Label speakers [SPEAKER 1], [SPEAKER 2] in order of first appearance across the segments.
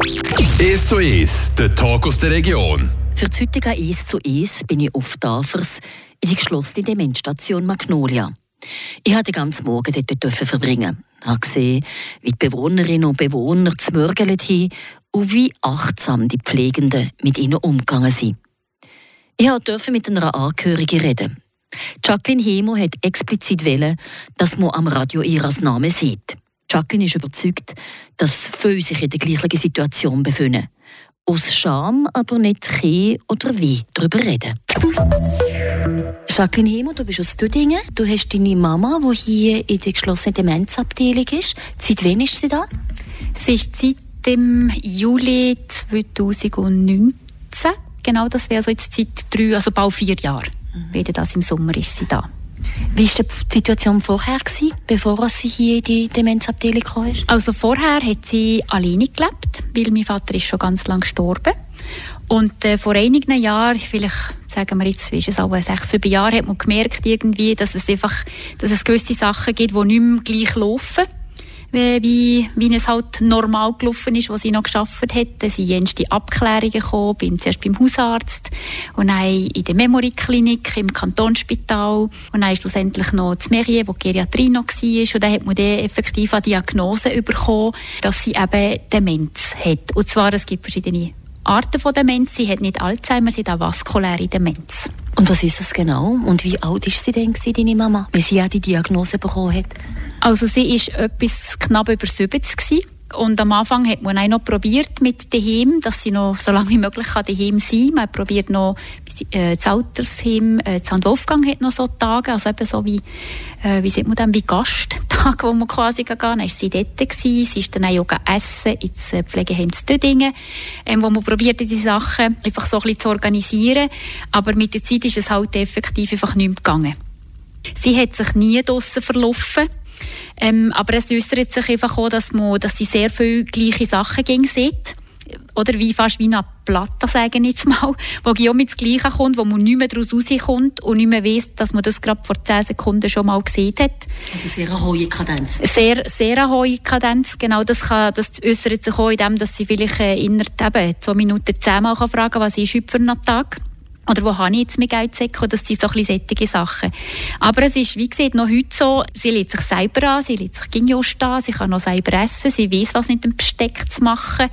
[SPEAKER 1] 1 zu 1, der Talk aus der Region.
[SPEAKER 2] Für das heutige 1 zu 1 bin ich auf Tafers in die geschlossene Dementstation Magnolia. Ich durfte den ganzen Morgen dort verbringen. Ich habe gesehen, wie die Bewohnerinnen und Bewohner zmörgelt haben und wie achtsam die Pflegenden mit ihnen umgegangen sind. Ich durfte mit einer Angehörigen reden. Jacqueline Hemo hat explizit wählen, dass man am Radio ihres Namen sieht. Jacqueline ist überzeugt, dass viele sich in der gleichen Situation befinden. Aus Scham aber nicht kann oder wie darüber reden. Jacqueline Hemo, du bist aus Düdingen. Du hast deine Mama, die hier in der geschlossenen Demenzabteilung ist. Seit wann ist sie da?
[SPEAKER 3] Sie ist seit dem Juli 2019. Genau, das wäre also jetzt seit drei, also bald vier Jahren. Mhm. Wieder das im Sommer ist sie da.
[SPEAKER 2] Wie war die Situation vorher, gewesen, bevor sie hier in die Demenzabteilung kam?
[SPEAKER 3] Also vorher hat sie alleine gelebt, weil mein Vater ist schon ganz lange gestorben. Und äh, vor einigen Jahren, vielleicht sagen wir jetzt, wie ist es auch sechs, sieben Jahre, hat man gemerkt irgendwie, dass es einfach, dass es gewisse Sachen gibt, die nicht mehr gleich laufen wie, wie es halt normal gelaufen ist, was sie noch geschafft hat. Da sind jenste Abklärungen gekommen, bin zuerst beim Hausarzt und dann in der Memory-Klinik im Kantonsspital und dann schlussendlich noch das Merier, wo die Geriatrie noch war und dann hat man dann effektiv eine Diagnose bekommen, dass sie eben Demenz hat. Und zwar, es gibt verschiedene Arten von Demenz. Sie hat nicht Alzheimer, sie hat auch vaskuläre Demenz.
[SPEAKER 2] Und was ist das genau? Und wie alt ist sie denn, deine Mama, wenn sie auch die Diagnose bekommen hat?
[SPEAKER 3] Also sie ist etwas knapp über 70 gewesen. Und am Anfang hat man auch noch probiert mit daheim, dass sie noch so lange wie möglich daheim sein kann. Man probiert noch äh, das Altersheim, äh, St. Wolfgang hat noch so Tage, also eben so wie, äh, wie sagt man dann, wie Gasttag, wo man quasi. Dann war sie dort gewesen. Sie ist dann auch essen ins äh, Pflegeheim zu Dödingen, ähm, wo man probiert, diese Sachen einfach so ein bisschen zu organisieren. Aber mit der Zeit ist es halt effektiv einfach nicht mehr gegangen. Sie hat sich nie draussen verlaufen. Ähm, aber es äußert sich einfach auch, dass, man, dass sie sehr viele gleiche Sachen gegen sieht. Oder wie fast wie eine Platte, sagen jetzt mal, wo Guillaume ins Gleiche kommt, wo man nicht mehr daraus rauskommt und nicht mehr weiss, dass man das gerade vor 10 Sekunden schon mal gesehen hat.
[SPEAKER 2] Also sehr eine hohe Kadenz.
[SPEAKER 3] Sehr, sehr eine hohe Kadenz, genau. Das, kann, das äußert sich auch in dem, dass sie vielleicht äh, innerhalb eben zwei Minuten zehnmal fragen kann, was ist heute für einen Tag oder wo habe ich jetzt mein Geldsäcke? Das sind so ein solche Sachen. Aber es ist, wie gesagt, noch heute so, sie lädt sich selber an, sie lädt sich gegen an, sie kann noch selber essen, sie weiß, was mit dem Besteck zu machen,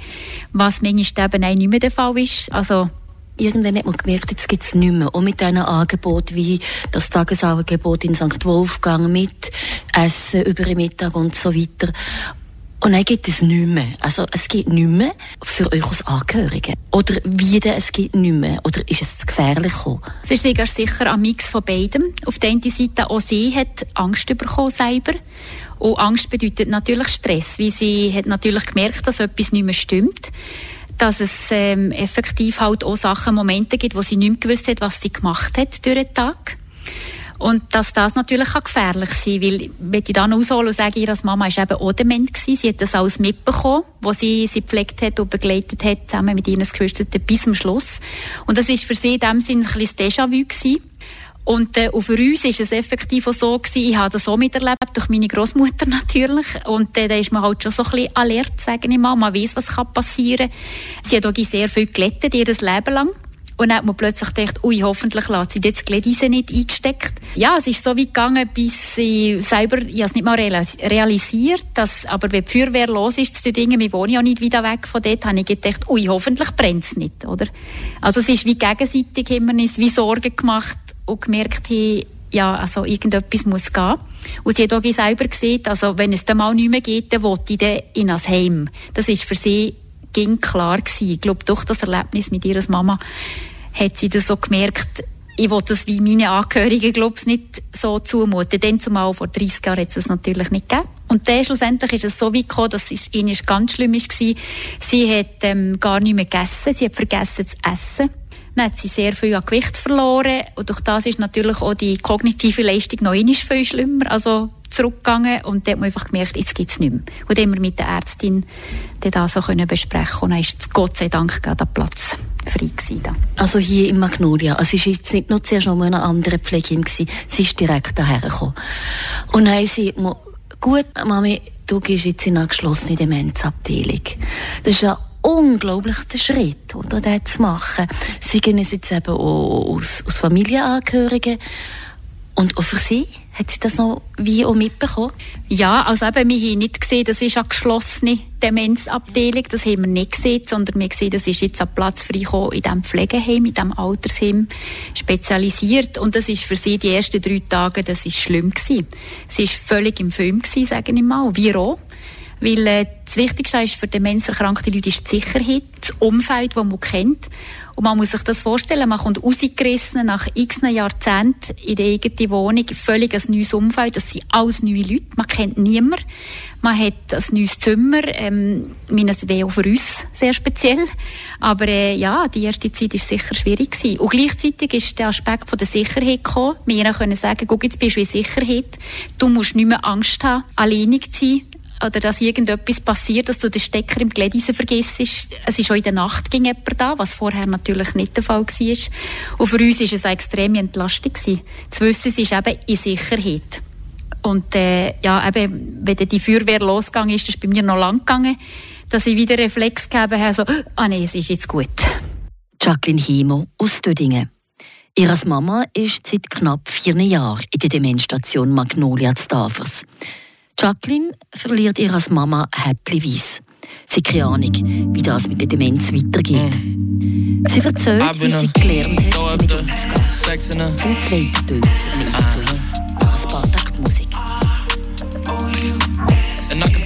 [SPEAKER 3] was manchmal eben auch nicht mehr der Fall ist. Also,
[SPEAKER 2] Irgendwann hat man gemerkt, jetzt gibt es nicht mehr. Und mit diesen Angeboten wie das Tagesangebot in St. Wolfgang mit Essen über den Mittag und so weiter. Und dann gibt es nicht mehr. Also es gibt nicht mehr für euch als Angehörige. Oder wie denn es gibt nicht mehr? Oder ist es zu gefährlich?
[SPEAKER 3] Es ist sicher ein Mix von beidem. Auf der einen Seite auch sie hat Angst bekommen selber. Und Angst bedeutet natürlich Stress, weil sie hat natürlich gemerkt, dass etwas nicht mehr stimmt. Dass es ähm, effektiv halt auch Sachen, Momente gibt, wo sie nicht mehr gewusst hat, was sie gemacht hat durch den Tag. Und dass das natürlich auch gefährlich sein kann, weil, wenn ich dann ausholen und sage, ihre Mama war eben auch dement gewesen. Sie hat das alles mitbekommen, wo sie sie gepflegt hat und begleitet hat, zusammen mit ihren Geschwistern bis zum Schluss. Und das ist für sie in dem Sinne ein bisschen Déjà-vu gewesen. Und, äh, und für uns ist es effektiv auch so gewesen, ich habe das auch miterlebt, durch meine Großmutter natürlich. Und äh, da ist man halt schon so ein bisschen alert, sage ich mal. Man weiß, was kann passieren. Sie hat auch sehr viel gelettet, ihr Leben lang. Und dann hat man plötzlich gedacht, ui, hoffentlich lässt sie jetzt die Glädise nicht eingesteckt. Ja, es ist so weit gegangen, bis ich selber, ich es nicht mal realisiert, dass, aber wenn die Feuerwehr los ist zu Dingen, wir wohnen ja nicht wieder weg von dort, habe ich gedacht, ui, hoffentlich brennt es nicht, oder? Also es ist wie gegenseitig, haben wir uns wie Sorgen gemacht und gemerkt, hey, ja, also irgendetwas muss gehen. Und sie hat auch selber gesehen, also wenn es dann mal nicht mehr geht, dann will ich dann in ein Heim. Das ist für sie ging klar gewesen. Ich glaube, durch das Erlebnis mit ihrer Mama hat sie das so gemerkt, ich wollte das wie meine Angehörigen, glaube ich, nicht so zumuten. Denn zumal vor 30 Jahren hat es das natürlich nicht gegeben. Und dann schlussendlich ist es so weit gekommen, dass es ihnen ganz schlimm war. Sie hat ähm, gar nicht mehr gegessen. Sie hat vergessen zu essen. Dann hat sie sehr viel an Gewicht verloren. Und durch das ist natürlich auch die kognitive Leistung noch viel schlimmer. Also zurückgegangen und dort hat man einfach gemerkt, jetzt gibt es nicht mehr. Und dann haben wir mit der Ärztin das so können besprechen und dann ist Gott sei Dank gerade der Platz frei gewesen. Da.
[SPEAKER 2] Also hier in Magnolia, also es war jetzt nicht nur zuerst noch eine andere Pflegin, gewesen, sie ist direkt daher gekommen. Und dann haben sie, gut, Mami, du gehst jetzt in eine geschlossene Demenzabteilung. Das ist ja
[SPEAKER 4] unglaublich Schritt, oder, den zu machen. Sie gehen es jetzt eben aus, aus Familienangehörigen. Und auch für Sie, hat sie das noch wie auch mitbekommen?
[SPEAKER 3] Ja, also eben, wir haben nicht gesehen, das ist eine geschlossene Demenzabteilung, das haben wir nicht gesehen, sondern wir gesehen, das ist jetzt ein Platz frei in diesem Pflegeheim, in diesem Altersheim spezialisiert und das ist für sie die ersten drei Tage, das ist schlimm gewesen. Sie ist völlig im Film gewesen, sage ich mal, wir auch. Weil äh, das Wichtigste ist für demenzerkrankte Leute ist die Sicherheit, das Umfeld, das man kennt. Und man muss sich das vorstellen, man kommt rausgerissen nach x Jahrzehnten in die eigene Wohnung, völlig ein neues Umfeld, das sind alles neue Leute, man kennt niemanden. Man hat ein neues Zimmer, ähm, das wäre auch für uns sehr speziell. Aber äh, ja, die erste Zeit war sicher schwierig. Gewesen. Und gleichzeitig ist der Aspekt von der Sicherheit gekommen. Wir können sagen, guck, jetzt bist du in Sicherheit. Du musst nicht mehr Angst haben, alleinig zu sein oder dass irgendetwas passiert, dass du den Stecker im Glädisen vergisst. Es ist auch in der Nacht ging jemand da, was vorher natürlich nicht der Fall war. Und für uns war es eine extreme Entlastung. Zu wissen, es ist eben in Sicherheit. Und äh, ja, eben, wenn die Feuerwehr losgegangen ist, das ist bei mir noch lang gegangen, dass ich wieder Reflex gegeben habe, so, ah nee, es ist jetzt gut.
[SPEAKER 4] Jacqueline Himo aus Dödingen. Ihre Mama ist seit knapp vier Jahren in der Demenzstation Magnolia Stavers. Jacqueline verliert ihre Mama häppchenweise. Sie hat keine Ahnung, wie das mit der Demenz weitergeht. Sie erzählt, wie sie gelernt hat, mit umzugehen. Zum zweiten Teil von «Eins zu eins». Nach ein paar Takten Musik. And I can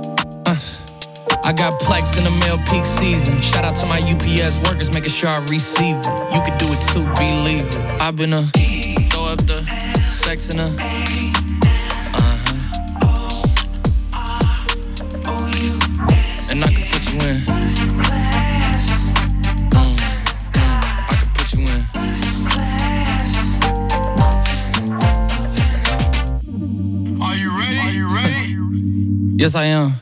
[SPEAKER 4] Uh. I got plex in the mail peak season. Shout out to my UPS workers, making sure I receive it. You could do it too, believe it. I've been a throw up the sex in a. Uh huh. And I put you in. I can put you in. Are you? Are you ready? yes, I am.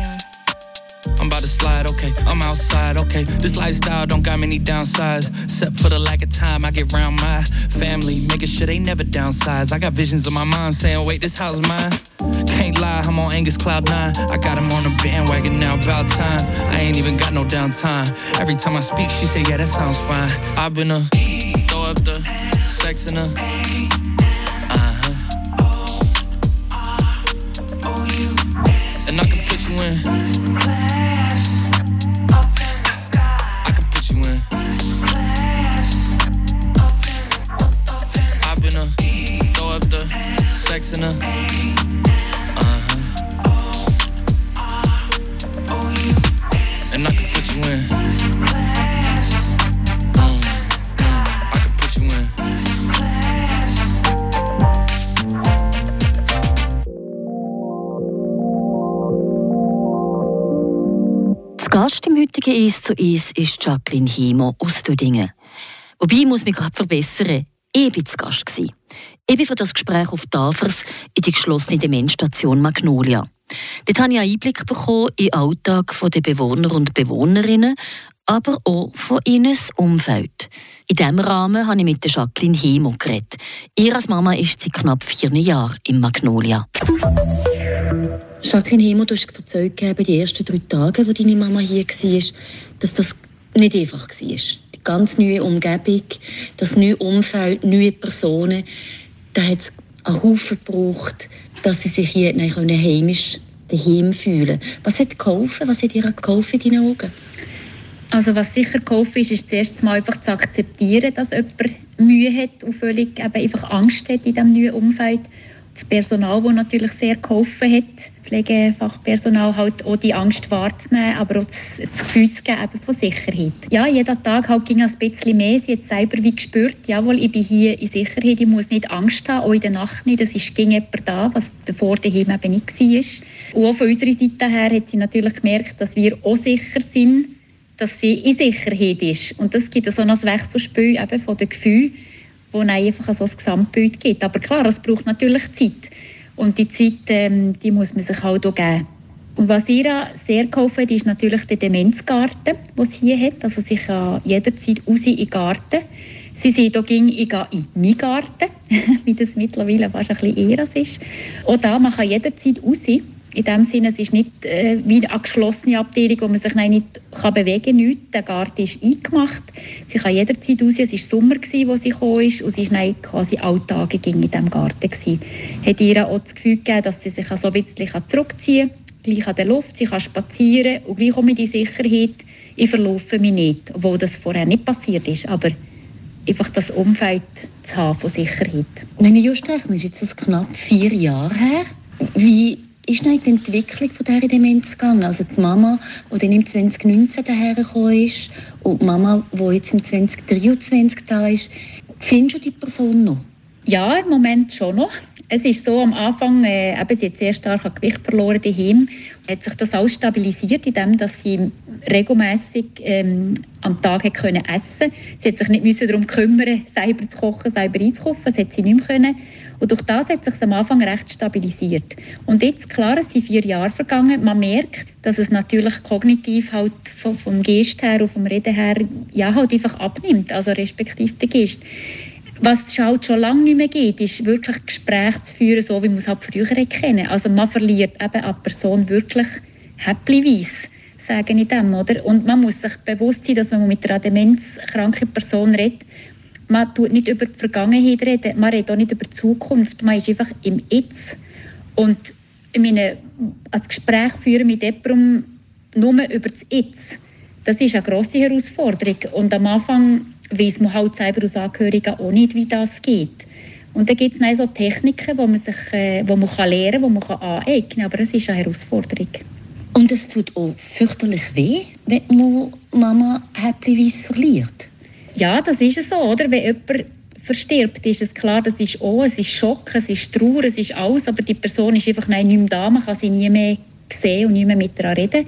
[SPEAKER 4] I am. About to slide, okay. I'm outside, okay. This lifestyle don't got many downsides. Except for the lack of time I get around my family. Making sure they never downsize. I got visions of my mom saying, wait, this house mine. Can't lie, I'm on Angus Cloud 9. I got him on the bandwagon now, about time. I ain't even got no downtime. Every time I speak, she say, yeah, that sounds fine. I've been a throw up the sex in her. Uh-huh. And I can put you in. The. I can put you in. Up in the. I've been a. Throw up the. Sex in the. Heutigen «Eis zu Eis» ist Jacqueline Himo aus Dödingen. Wobei, muss mich gerade verbessern, ich war zu Gast. Ich bin für das Gespräch auf Tafers in die geschlossene Demenzstation Magnolia. Dort habe ich einen Einblick bekommen in den Alltag der Bewohner und Bewohnerinnen, aber auch von ihnen Umfeld. In diesem Rahmen habe ich mit Jacqueline Hemo geredet. Ihre Mama ist seit knapp vier Jahren in Magnolia. Jacqueline Hemo, du hast erzählt, die ersten drei Tage, wo deine Mama hier war, dass das nicht einfach war. Die ganz neue Umgebung, das neue Umfeld, neue Personen da hat es
[SPEAKER 2] einen Haufen gebraucht, dass sie sich hier heimisch daheim fühlen Was hat geholfen? Was hat ihr geholfen in deinen Augen?
[SPEAKER 3] Also was sicher geholfen ist, ist zuerst mal einfach zu akzeptieren, dass jemand Mühe hat und völlig eben einfach Angst hat in diesem neuen Umfeld das Personal, das natürlich sehr geholfen hat, Pflegefachpersonal, halt auch die Angst wahrzunehmen, aber auch das, Gefühl zu geben von Sicherheit. Ja, jeden Tag halt ging es ein bisschen mehr. Sie hat selber wie gespürt, jawohl, ich bin hier in Sicherheit, ich muss nicht Angst haben, auch in der Nacht nicht. Es ist ging jemand da, was davor daheim eben nicht war. Und auch von unserer Seite her hat sie natürlich gemerkt, dass wir auch sicher sind, dass sie in Sicherheit ist. Und das gibt so ein Wechselspiel eben von den Gefühlen wo einfach so ein Gesamtbild gibt. Aber klar, es braucht natürlich Zeit. Und die Zeit, ähm, die muss man sich halt auch geben. Und was ihr sehr geholfen hat, ist natürlich der Demenzgarten, den sie hier hat. Also sie kann jederzeit raus in den Garten. Sie sagt, da ich in meinen Garten, wie das mittlerweile fast ein bisschen eher ist. Auch da, man kann jederzeit raus in dem Sinne, es ist nicht äh, wie eine geschlossene Abteilung, wo man sich nicht kann bewegen kann. Der Garten ist eingemacht. Sie kann jederzeit raus. Es war Sommer, gewesen, wo sie gekommen ist. Und sie war quasi alle Tage in diesem Garten. Gewesen. Hat ihr auch das Gefühl gegeben, dass sie sich so ein bisschen zurückziehen kann. Gleich an der Luft, sie kann spazieren und gleich auch mit die Sicherheit, ich verlaufe mich nicht. Obwohl das vorher nicht passiert ist. Aber einfach das Umfeld zu haben von Sicherheit.
[SPEAKER 2] Wenn ich just rechne, ist jetzt knapp vier Jahre her. Wie ist noch in die Entwicklung von dieser Demenz gegangen. Also die Mama, die dann im 2019 dahergekommen ist und die Mama, die jetzt im 2023 da ist. Findest du die Person noch?
[SPEAKER 3] Ja, im Moment schon noch. Es ist so, am Anfang, äh, eben, sie hat sehr stark an Gewicht verloren daheim, hat sich das alles stabilisiert, indem dass sie regelmäßig ähm, am Tag hat können essen. Sie hat sich nicht müssen darum kümmern, selber zu kochen, selber einzukaufen. Das hat sie nicht mehr können. Und durch das hat sich am Anfang recht stabilisiert. Und jetzt, klar, es sind vier Jahre vergangen. Man merkt, dass es natürlich kognitiv halt vom, vom Gest her und vom Reden her ja, halt einfach abnimmt, also respektive der Gest. Was es halt schon lange nicht mehr geht, ist wirklich Gespräche zu führen, so wie man es halt früher kennen. Also man verliert eben eine Person wirklich häppchenweise sagen in dem, oder? Und man muss sich bewusst sein, dass wenn man mit einer demenzkranken Person redet, man tut nicht über die Vergangenheit reden, man redet auch nicht über die Zukunft, man ist einfach im Jetzt. Und meine, ein Gespräch führen mit jemandem nur über das Jetzt, das ist eine grosse Herausforderung. Und am Anfang weiß man halt selber als Angehöriger auch nicht, wie das geht. Und dann gibt es so Techniken, wo man, sich, äh, wo man kann lernen kann, die man aneignen kann. Aber es ist eine Herausforderung.
[SPEAKER 2] Und es tut auch fürchterlich weh, wenn man Mama häppchenweise verliert.
[SPEAKER 3] Ja, das ist es so, oder? Wenn jemand verstirbt, ist es klar, das ist auch, es ist Schock, es ist Trauer, es ist alles, aber die Person ist einfach nicht mehr da, man kann sie nie mehr sehen und nie mehr mit ihr reden.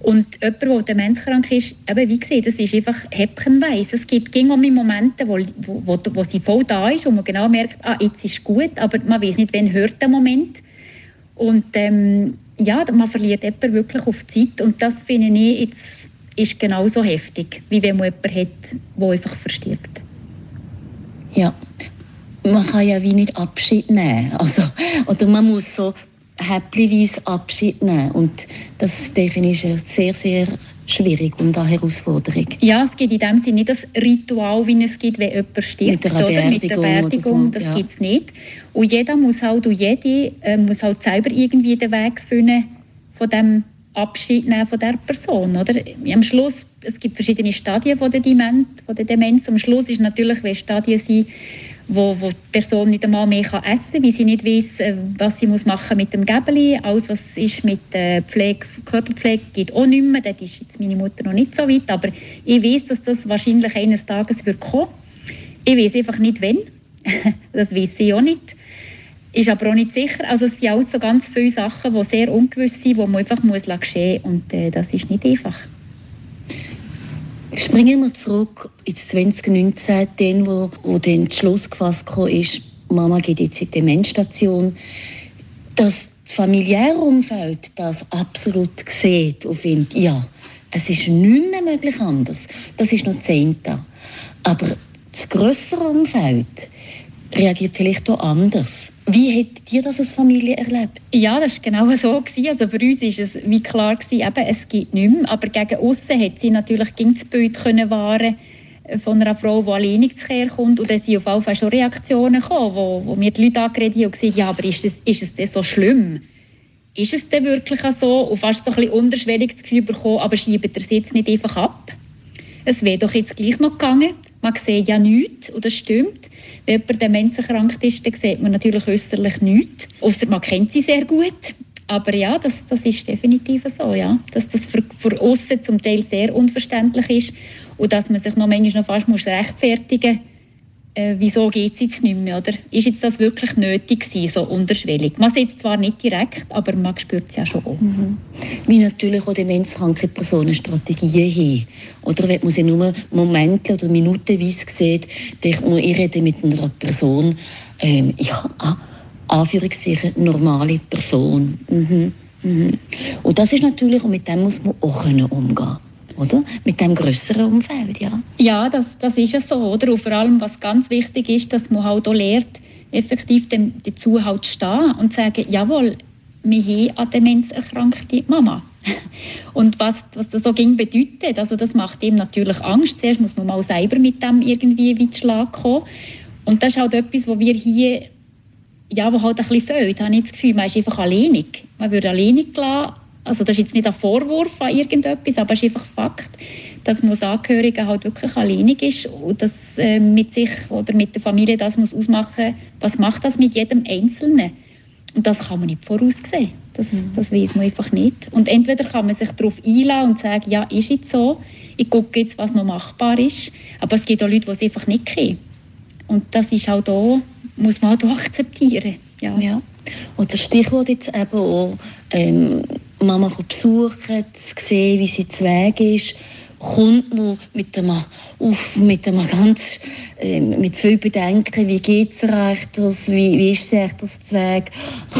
[SPEAKER 3] Und jemand, der demenzkrank ist, eben, wie gesagt, das ist einfach häppchenweise. Es gibt ging um Momente, wo, wo, wo, sie voll da ist, wo man genau merkt, ah, jetzt ist gut, aber man weiß nicht, wann hört der Moment. Und ähm, ja, man verliert jemanden wirklich auf Zeit und das finde ich jetzt ist genauso heftig, wie wenn man jemanden hat, der einfach verstirbt.
[SPEAKER 2] Ja, man kann ja wie nicht Abschied nehmen. Also, oder man muss so häppchenweise Abschied nehmen. Und das ich, ist sehr, sehr schwierig und eine Herausforderung.
[SPEAKER 3] Ja, es gibt in dem Sinne nicht das Ritual, wie es gibt, wenn jemand stirbt.
[SPEAKER 2] Mit der oder? Mit der Beerdigung,
[SPEAKER 3] so. das ja. gibt es nicht. Und jeder muss halt, und jede äh, muss halt selber irgendwie den Weg finden von dem Abschied nehmen von der Person. Oder? Am Schluss, es gibt verschiedene Stadien von der, Demenz, von der Demenz. Am Schluss ist natürlich, wenn Stadien sind, wo, wo die Person nicht einmal mehr essen kann, weil sie nicht weiß, äh, was sie muss machen mit dem Gäbeli. Alles, was ist mit äh, Pflege, Körperpflege, geht auch nicht mehr. Dort ist jetzt meine Mutter noch nicht so weit. Aber ich weiß, dass das wahrscheinlich eines Tages wird kommen. Ich weiß einfach nicht, wann. das weiß sie auch nicht. Ist aber auch nicht sicher. Also es sind auch so ganz viele Sachen, die sehr ungewiss sind, die man einfach muss geschehen muss. Und äh, das ist nicht einfach.
[SPEAKER 2] Springen wir zurück ins 2019, den, wo, wo der Entschluss gefasst ist, Mama geht jetzt in die Demenzstation. Dass das familiäre Umfeld das absolut sieht und findet, ja, es ist nicht mehr möglich anders. Das ist noch Zehnte. Aber das größere Umfeld reagiert vielleicht auch anders. Wie habt ihr das als Familie erlebt?
[SPEAKER 3] Ja, das war genau so. Also für uns war es wie klar, eben, es gibt nichts mehr. Aber gegen außen hat sie natürlich gegen das Bild wahren von einer Frau, die alleinig zu Kehr kommt. Und dann sind auf jeden Fall schon Reaktionen gekommen, wo, wo mir die Leute angeredet haben und gesagt ja, aber ist, das, ist es denn so schlimm? Ist es denn wirklich so? Und fast so ein bisschen unterschwellig das Gefühl bekommen, aber schiebt er es jetzt nicht einfach ab? Es wäre doch jetzt gleich noch gegangen. Man sieht ja nichts, und das stimmt. Wenn jemand demenzerkrankt ist, dann sieht man natürlich äußerlich nichts. Ausser man kennt sie sehr gut. Aber ja, das, das ist definitiv so, ja. Dass das für, für aussen zum Teil sehr unverständlich ist und dass man sich noch manchmal noch fast rechtfertigen muss, äh, wieso geht es jetzt nicht mehr, oder? Ist jetzt das wirklich nötig gewesen, so unterschwellig? Man sieht es zwar nicht direkt, aber man spürt es ja schon auch. Mhm.
[SPEAKER 2] Wie natürlich auch demenzkranke Personen Strategien haben. Oder wenn man sie nur Momente oder minutenweise sieht, denkt man, ich rede mit einer Person, ähm, ja, Anführungszeichen, normale Person. Mhm. Mhm. Und das ist natürlich, und mit dem muss man auch umgehen können oder? Mit dem größeren Umfeld, ja.
[SPEAKER 3] Ja, das, das ist ja so, oder? Und vor allem, was ganz wichtig ist, dass man halt auch lernt, effektiv dem, dazu halt stehen und sagen, jawohl, wir haben an Demenz erkrankte Mama. Und was, was das so ging bedeutet, also das macht ihm natürlich Angst. Zuerst muss man mal selber mit dem irgendwie weit Schlag kommen. Und das ist halt etwas, wo wir hier, ja, wo halt ein bisschen fehlt, habe ich das Gefühl, man ist einfach alleinig. Man wird alleinig gelassen also das ist jetzt nicht ein Vorwurf an irgendetwas, aber es ist einfach Fakt, dass man als Angehörige halt wirklich alleinig ist und dass äh, mit sich oder mit der Familie das muss ausmachen, was macht das mit jedem Einzelnen. Und das kann man nicht voraussehen. Das, mhm. das weiß man einfach nicht. Und entweder kann man sich darauf einladen und sagen, ja, ist jetzt so, ich gucke jetzt, was noch machbar ist. Aber es gibt auch Leute, die es einfach nicht kennen. Und das ist auch da, muss man auch akzeptieren.
[SPEAKER 2] Ja. ja. Und das Stichwort jetzt eben auch, ähm, Mama besuchen, zu sehen, wie sie zu Weg ist, kommt man mit einem, auf, mit einem ganz, äh, mit viel Bedenken, wie geht es das, wie, wie ist sie das Weg,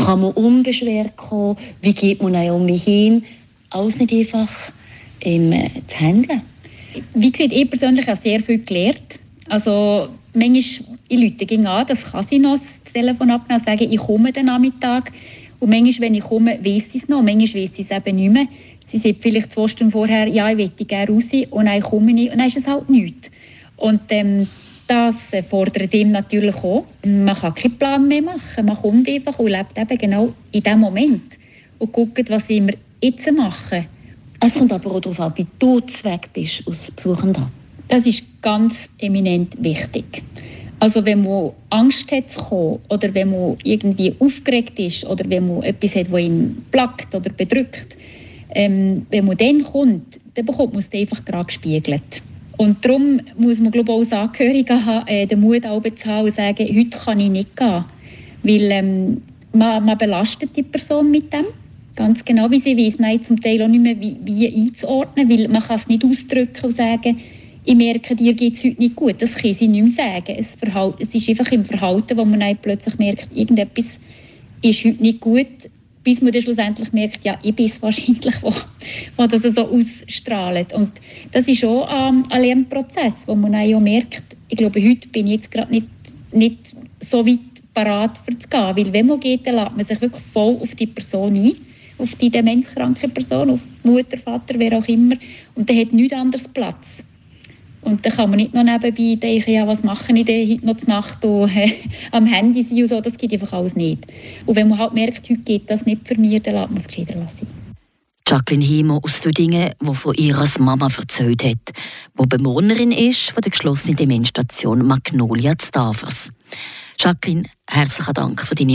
[SPEAKER 2] kann man unbeschwert kommen, wie geht man auch um mich hin, alles nicht einfach ähm, zu handeln.
[SPEAKER 3] Wie gesagt, ich persönlich habe sehr viel gelernt. Also manchmal, ich Leute an, das kann sie noch das Telefon abnehmen und sagen, ich komme den Nachmittag. Und manchmal, wenn ich komme, weiss sie es noch, manchmal weiss sie es eben nicht mehr. Sie sagt vielleicht zwei Stunden vorher, ja, ich möchte gerne raus und dann komme ich und dann ist es halt nichts. Und ähm, das fordert ihm natürlich auch. Man kann keinen Plan mehr machen. Man kommt einfach und lebt eben genau in dem Moment und guckt, was wir jetzt machen.
[SPEAKER 2] Es kommt aber auch darauf an, wie du weg bist als Besuchender.
[SPEAKER 3] Das ist ganz eminent wichtig. Also wenn man Angst hat zu kommen, oder wenn man irgendwie aufgeregt ist oder wenn man etwas hat, das ihn plagt oder bedrückt, ähm, wenn man dann kommt, dann bekommt man es einfach gerade gespiegelt. Und darum muss man glaube ich, als Angehöriger haben, äh, den Mut haben und sagen, heute kann ich nicht gehen. Weil ähm, man, man, belastet die Person mit dem. Ganz genau, wie sie weiß, man zum Teil auch nicht mehr, wie, wie einzuordnen, weil man kann es nicht ausdrücken und sagen, ich merke, dir geht es heute nicht gut. Das kann sie nicht mehr sagen. Es, es ist einfach im Verhalten, wo man plötzlich merkt, irgendetwas ist heute nicht gut, bis man dann schlussendlich merkt, ja, ich bin es wahrscheinlich, wo, wo das so ausstrahlt. Und das ist auch ähm, ein Lernprozess, wo man auch merkt, ich glaube, heute bin ich jetzt gerade nicht, nicht so weit parat für zu gehen, weil wenn man geht, dann lässt man sich wirklich voll auf die Person ein, auf die demenzkranke Person, auf Mutter, Vater, wer auch immer, und dann hat nichts anderes Platz. Und dann kann man nicht noch nebenbei denken, ja, was mache ich denn heute noch zur Nacht äh, am Handy sein und so. Das geht einfach alles nicht. Und wenn man halt merkt, heute geht das nicht für mich, dann lässt man es gescheiter lassen.
[SPEAKER 2] Jacqueline Himo aus Düdingen, die von ihrer Mama erzählt hat, die Bewohnerin ist von der geschlossenen Demenzstation Magnolia Stavers. Jacqueline, herzlichen Dank für deine